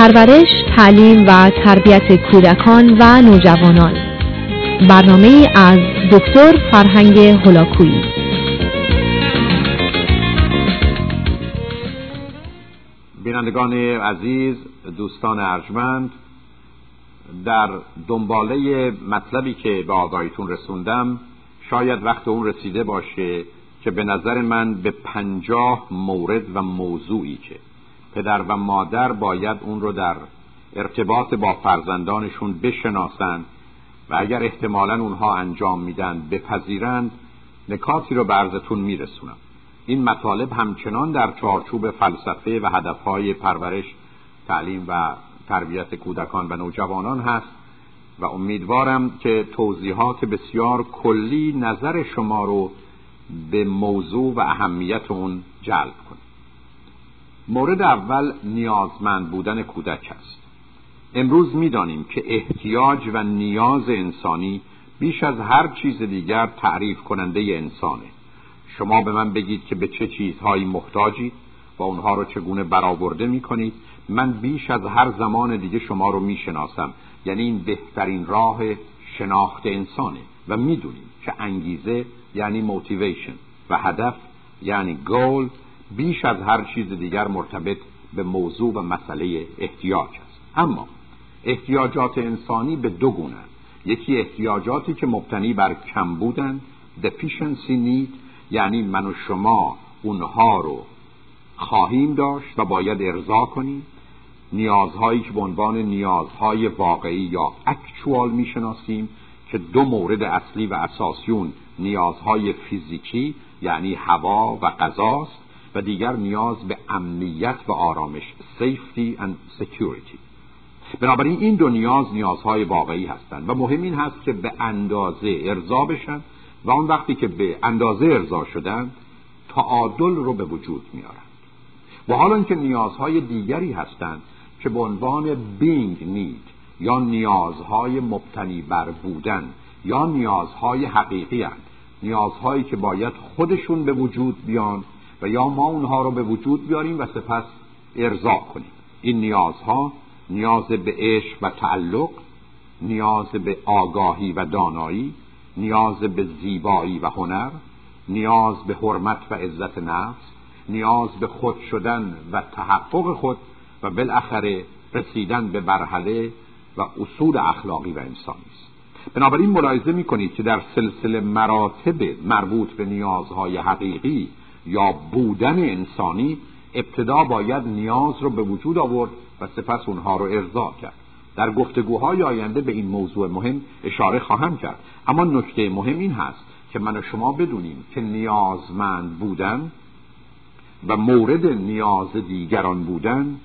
پرورش، تعلیم و تربیت کودکان و نوجوانان. برنامه از دکتر فرهنگ هلاکویی بینندگان عزیز دوستان ارجمند در دنباله مطلبی که به آگاهیتون رسوندم شاید وقت اون رسیده باشه که به نظر من به پنجاه مورد و موضوعی که پدر و مادر باید اون رو در ارتباط با فرزندانشون بشناسند و اگر احتمالا اونها انجام میدن بپذیرند نکاتی رو به عرضتون میرسونم. این مطالب همچنان در چارچوب فلسفه و هدفهای پرورش تعلیم و تربیت کودکان و نوجوانان هست و امیدوارم که توضیحات بسیار کلی نظر شما رو به موضوع و اهمیت اون جلب کنه مورد اول نیازمند بودن کودک است. امروز می‌دانیم که احتیاج و نیاز انسانی بیش از هر چیز دیگر تعریف کننده انسانه. شما به من بگید که به چه چیزهایی محتاجید و اونها رو چگونه برآورده می‌کنید. من بیش از هر زمان دیگه شما رو می‌شناسم. یعنی این بهترین راه شناخت انسانه و می‌دونیم که انگیزه یعنی موتیویشن و هدف یعنی گول بیش از هر چیز دیگر مرتبط به موضوع و مسئله احتیاج است. اما احتیاجات انسانی به دو گونه یکی احتیاجاتی که مبتنی بر کم بودن deficiency need یعنی من و شما اونها رو خواهیم داشت و باید ارضا کنیم. نیازهایی که به عنوان نیازهای واقعی یا اکچوال می‌شناسیم که دو مورد اصلی و اساسیون نیازهای فیزیکی یعنی هوا و غذاست. و دیگر نیاز به امنیت و آرامش safety and security. بنابراین این دو نیاز نیازهای واقعی هستند و مهم این هست که به اندازه ارضا بشن و اون وقتی که به اندازه ارضا شدن تعادل رو به وجود میارن. و حالا اینکه نیازهای دیگری هستند که به عنوان being need یا نیازهای مبتنی بر بودن یا نیازهای حقیقی هستند نیازهایی که باید خودشون به وجود بیان و یا ما اونها رو به وجود بیاریم و سپس ارضا کنیم. این نیازها نیاز به عشق و تعلق نیاز به آگاهی و دانایی نیاز به زیبایی و هنر نیاز به حرمت و عزت نفس نیاز به خود شدن و تحقق خود و بالاخره رسیدن به مرحله و اصول اخلاقی و انسانی است. بنابراین ملاحظه می‌کنید که در سلسله مراتب مربوط به نیازهای حقیقی یا بودن انسانی ابتدا باید نیاز رو به وجود آورد و سپس اونها رو ارضا کرد. در گفتگوهای آینده به این موضوع مهم اشاره خواهم کرد. اما نکته مهم این هست که من و شما بدونیم که نیازمند بودن و مورد نیاز دیگران بودن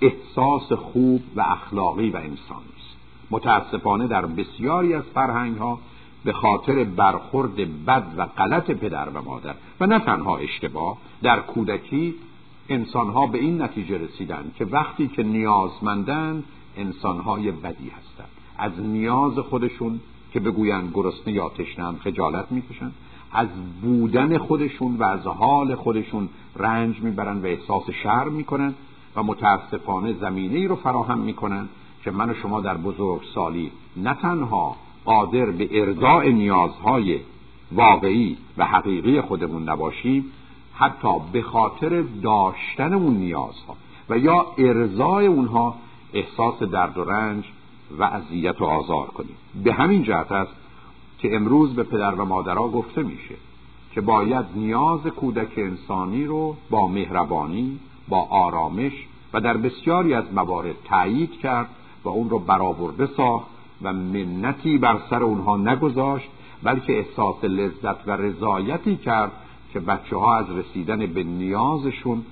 احساس خوب و اخلاقی و انسانی است. متاسفانه در بسیاری از فرهنگ ها به خاطر برخورد بد و غلط پدر و مادر و نه تنها اشتباه در کودکی انسانها به این نتیجه رسیدن که وقتی که نیازمندن انسانهای بدی هستند. از نیاز خودشون که بگویند گرسنه یا تشنه خجالت می‌کشن. از بودن خودشون و از حال خودشون رنج می‌برن و احساس شر می‌کنن و متاسفانه زمینه ای رو فراهم می‌کنن که من و شما در بزرگ سالی نه تنها قادر به ارضاء نیازهای واقعی و حقیقی خودمون نباشیم حتی به خاطر داشتن اون نیازها و یا ارضای اونها احساس درد و رنج و اذیت و آزار کنیم. به همین جهت است که امروز به پدر و مادرها گفته میشه که باید نیاز کودک انسانی رو با مهربانی با آرامش و در بسیاری از موارد تایید کرد و اون رو برآورده ساخت و منتی بر سر اونها نگذاشت بلکه احساس لذت و رضایتی کرد که بچه ها از رسیدن به نیازشون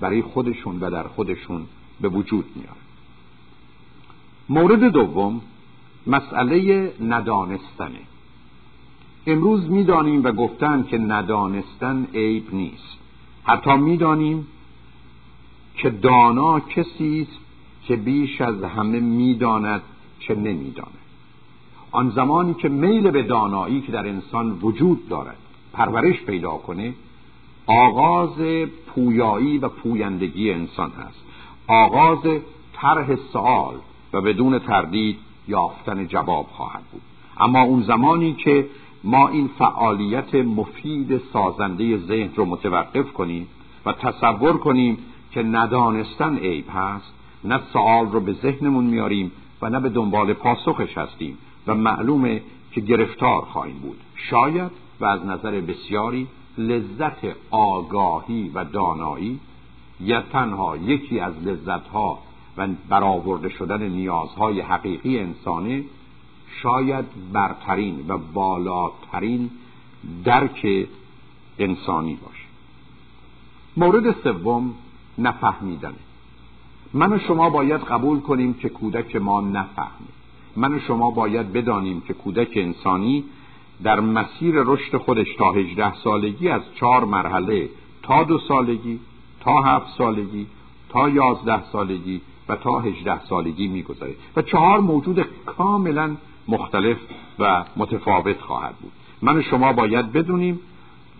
برای خودشون و در خودشون به وجود میاد. مورد دوم مسئله ندانستنه امروز می‌دانیم و گفتن که ندانستن عیب نیست. حتی می‌دانیم که دانا کسی است که بیش از همه می‌داند چه نمی‌داند آن زمانی که میل به دانایی که در انسان وجود دارد پرورش پیدا کنه آغاز پویایی و پویندگی انسان هست. آغاز طرح سوال و بدون تردید یافتن جواب خواهد بود. اما اون زمانی که ما این فعالیت مفید سازنده ذهن رو متوقف کنیم و تصور کنیم که ندانستن عیب هست نه سوال رو به ذهنمون میاریم و نه به دنبال پاسخش هستیم و معلومه که گرفتار خواهیم بود. شاید و از نظر بسیاری لذت آگاهی و دانایی یا تنها یکی از لذتها و برآورده شدن نیازهای حقیقی انسانه شاید برترین و بالاترین درک انسانی باشه. مورد سوم نفهمیدنه. من و شما باید قبول کنیم که کودک ما نفهمه. من و شما باید بدانیم که کودک انسانی در مسیر رشد خودش تا هجده سالگی از چهار مرحله تا دو سالگی تا هفت سالگی تا یازده سالگی و تا هجده سالگی میگذره و چهار موجود کاملا مختلف و متفاوت خواهد بود. من و شما باید بدونیم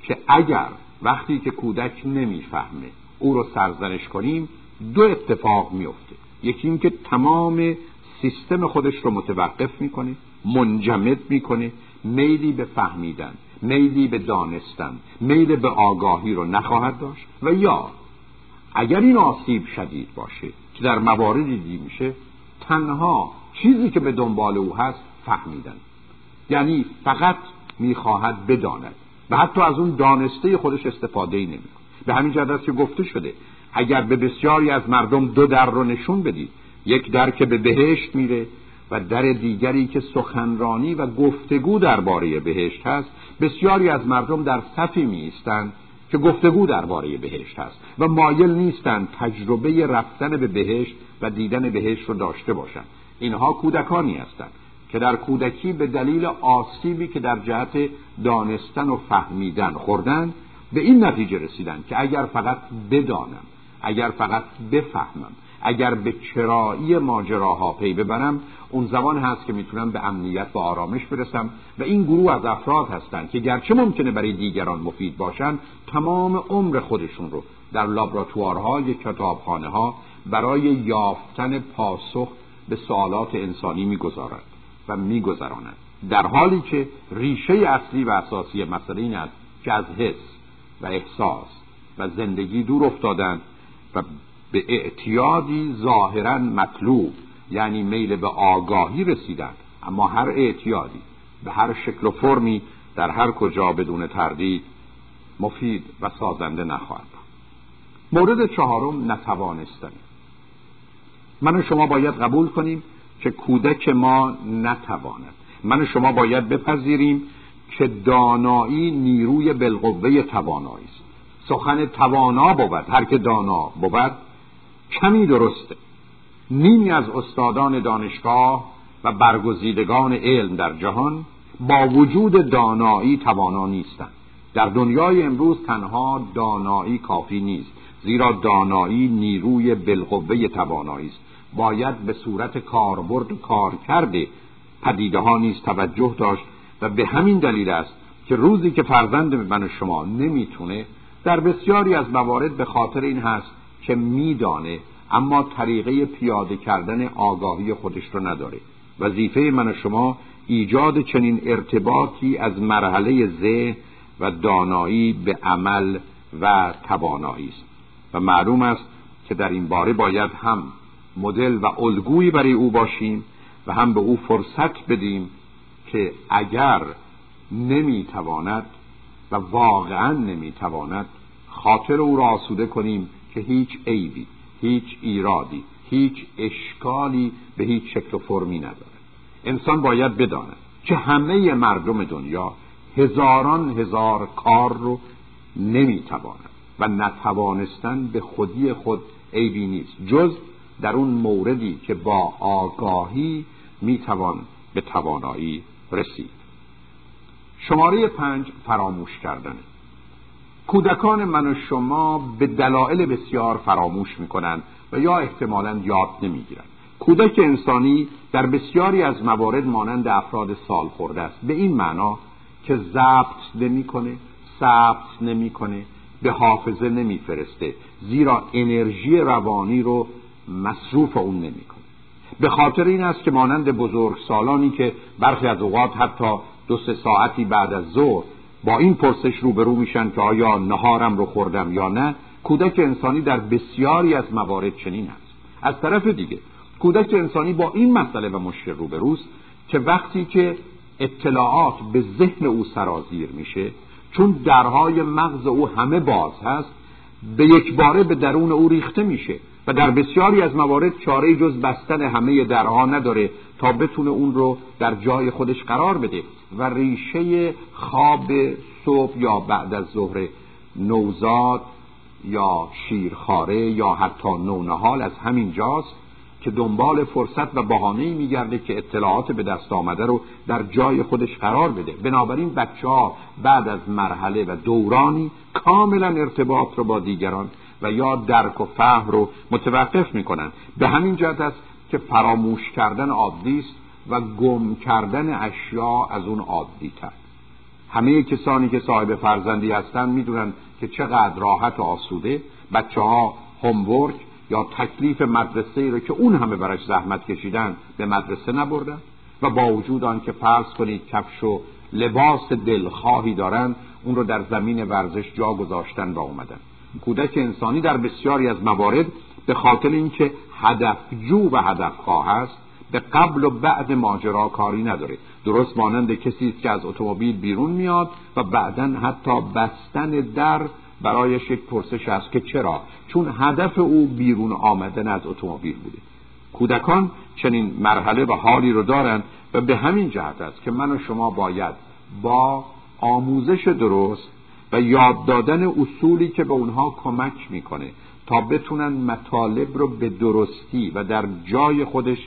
که اگر وقتی که کودک نمی‌فهمه او رو سرزنش کنیم دو اتفاق میفته. یکی اینکه تمام سیستم خودش رو متوقف می‌کنه منجمد می‌کنه میلی به فهمیدن میلی به دانستن میل به آگاهی رو نخواهد داشت و یا اگر این آسیب شدید باشه که در مواردی دی میشه تنها چیزی که به دنبال او هست فهمیدن. یعنی فقط می‌خواهد بداند و حتی از اون دانسته خودش استفاده ای نمی‌کنه. به همین جهت که گفته شده اگر به بسیاری از مردم دو در رو نشون بدید یک در که به بهشت میره و در دیگری که سخنرانی و گفتگو درباره بهشت هست بسیاری از مردم در صفی می که گفتگو درباره بهشت هست و مایل نیستند تجربه رفتن به بهشت و دیدن بهشت رو داشته باشند. اینها کودکانی هستند که در کودکی به دلیل آسیبی که در جهت دانستن و فهمیدن خوردن به این نتیجه رسیدن که اگر فقط بدانم اگر فقط بفهمم اگر به چرایی ماجراها پی ببرم اون زمان هست که می‌تونم به امنیت و آرامش برسم و این گروه از افراد هستند که گرچه ممکنه برای دیگران مفید باشند تمام عمر خودشون رو در لابراتوارها یا کتابخانه ها برای یافتن پاسخ به سوالات انسانی می‌گذارند و میگذرانند. در حالی که ریشه اصلی و اساسی مسئله این است که از حس و احساس و زندگی دور افتادند و به اعتیادی ظاهرا مطلوب یعنی میل به آگاهی رسیدند اما هر اعتیادی به هر شکل و فرمی در هر کجا بدون تردید مفید و سازنده نخواهد مورد چهارم نتوانستن. من و شما باید قبول کنیم که کودک ما نتواند. من و شما باید بپذیریم که دانایی نیروی بالقوه توانایی است. سخن توانا بود هر که دانا بود کمی درسته. نیمی از استادان دانشگاه و برگزیدگان علم در جهان با وجود دانایی توانا نیستند. در دنیای امروز تنها دانایی کافی نیست زیرا دانایی نیروی بالقوه توانایی است. باید به صورت کاربرد کار کرده پدیده ها نیز توجه داشت و به همین دلیل است که روزی که فرزند من و شما نمی‌تونه در بسیاری از موارد به خاطر این هست که میدانه اما طریقه پیاده کردن آگاهی خودش رو نداره. وظیفه من و شما ایجاد چنین ارتباطی از مرحله ذهن و دانایی به عمل و توانایی است. و معلوم است که در این باره باید هم مدل و الگویی برای او باشیم و هم به او فرصت بدیم که اگر نمی‌تواند و واقعا نمی‌تواند خاطر او را آسوده کنیم که هیچ عیبی هیچ ایرادی هیچ اشکالی به هیچ شکل و فرمی نداره انسان باید بداند که همه مردم دنیا هزاران هزار کار رو نمی‌تواند و نتوانستن به خودی خود عیبی نیست جز در اون موردی که با آگاهی می‌توان به توانایی رسید. شماره پنج فراموش کردن. کودکان من و شما به دلایل بسیار فراموش می‌کنند و یا احتمالا یاد نمی‌گیرند. کودک انسانی در بسیاری از موارد مانند افراد سال خورده است. به این معنا که ضبط نمی‌کنه ثبت نمی‌کنه به حافظه نمیفرسته زیرا انرژی روانی رو مصروف اون نمی‌کنه. به خاطر این است که مانند بزرگ سالانی که برخی از اوقات حتی دو سه ساعتی بعد از ظهر با این پرسش روبرو میشن که آیا نهارم رو خوردم یا نه؟ کودک انسانی در بسیاری از موارد چنین است. از طرف دیگه کودک انسانی با این مسئله و مشکل روبروست که وقتی که اطلاعات به ذهن او سرازیر میشه چون درهای مغز او همه باز هست به یک باره به درون او ریخته میشه. و در بسیاری از موارد چاره جز بستن همه درها نداره تا بتونه اون رو در جای خودش قرار بده. و ریشه خواب صبح یا بعد از ظهر نوزاد یا شیرخاره یا حتی نونهال از همین جاست که دنبال فرصت و بهانه‌ای میگرده که اطلاعات به دست آمده رو در جای خودش قرار بده. بنابراین بچه ها بعد از مرحله و دورانی کاملا ارتباط رو با دیگران و یا درک و فهم رو متوقف می‌کنن. به همین جهت است که فراموش کردن عادی است و گم کردن اشیا از اون عادی تر. همه کسانی که صاحب فرزندی هستن می‌دونن که چقدر راحت و آسوده. بچه ها هومورک یا تکلیف مدرسه ای رو که اون همه براش زحمت کشیدن به مدرسه نبردن و با وجود آن که فرض کنید کفش و لباس دلخواهی دارن اون رو در زمین ورزش جا گذاشتن و اومدن. کودک انسانی در بسیاری از موارد به خاطر اینکه هدفجو و هدفخواه است به قبل و بعد ماجرا کاری نداره. درست مانند کسی است که از اتومبیل بیرون میاد و بعدا حتی بستن در برایش یک پرسش است که چرا؟ چون هدف او بیرون آمدن از اتومبیل بوده. کودکان چنین مرحله و حالی رو دارند و به همین جهت است که من و شما باید با آموزش درست و یاد دادن اصولی که به اونها کمک می‌کنه تا بتونن مطالب رو به درستی و در جای خودش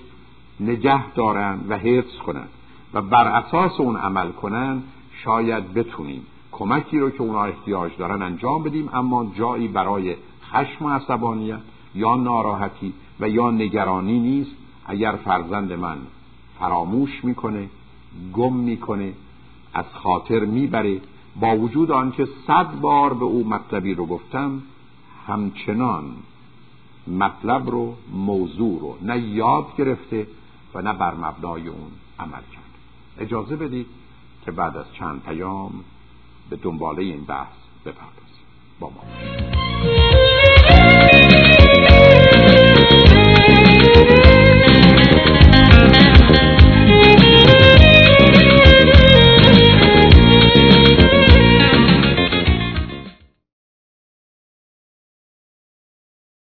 نگه دارن و حفظ کنن و بر اساس اون عمل کنن شاید بتونیم کمکی رو که اونا احتیاج دارن انجام بدیم اما جایی برای خشم و عصبانیت یا ناراحتی و یا نگرانی نیست. اگر فرزند من فراموش می‌کنه گم می‌کنه از خاطر می‌بره با وجود آنکه صد بار به او مطلبی رو گفتم همچنان مطلب رو موضوع رو نه یاد گرفته و نه بر مبنای اون عمل کرد. اجازه بدید که بعد از چند پیام به دنباله این بحث بپردازیم. با ما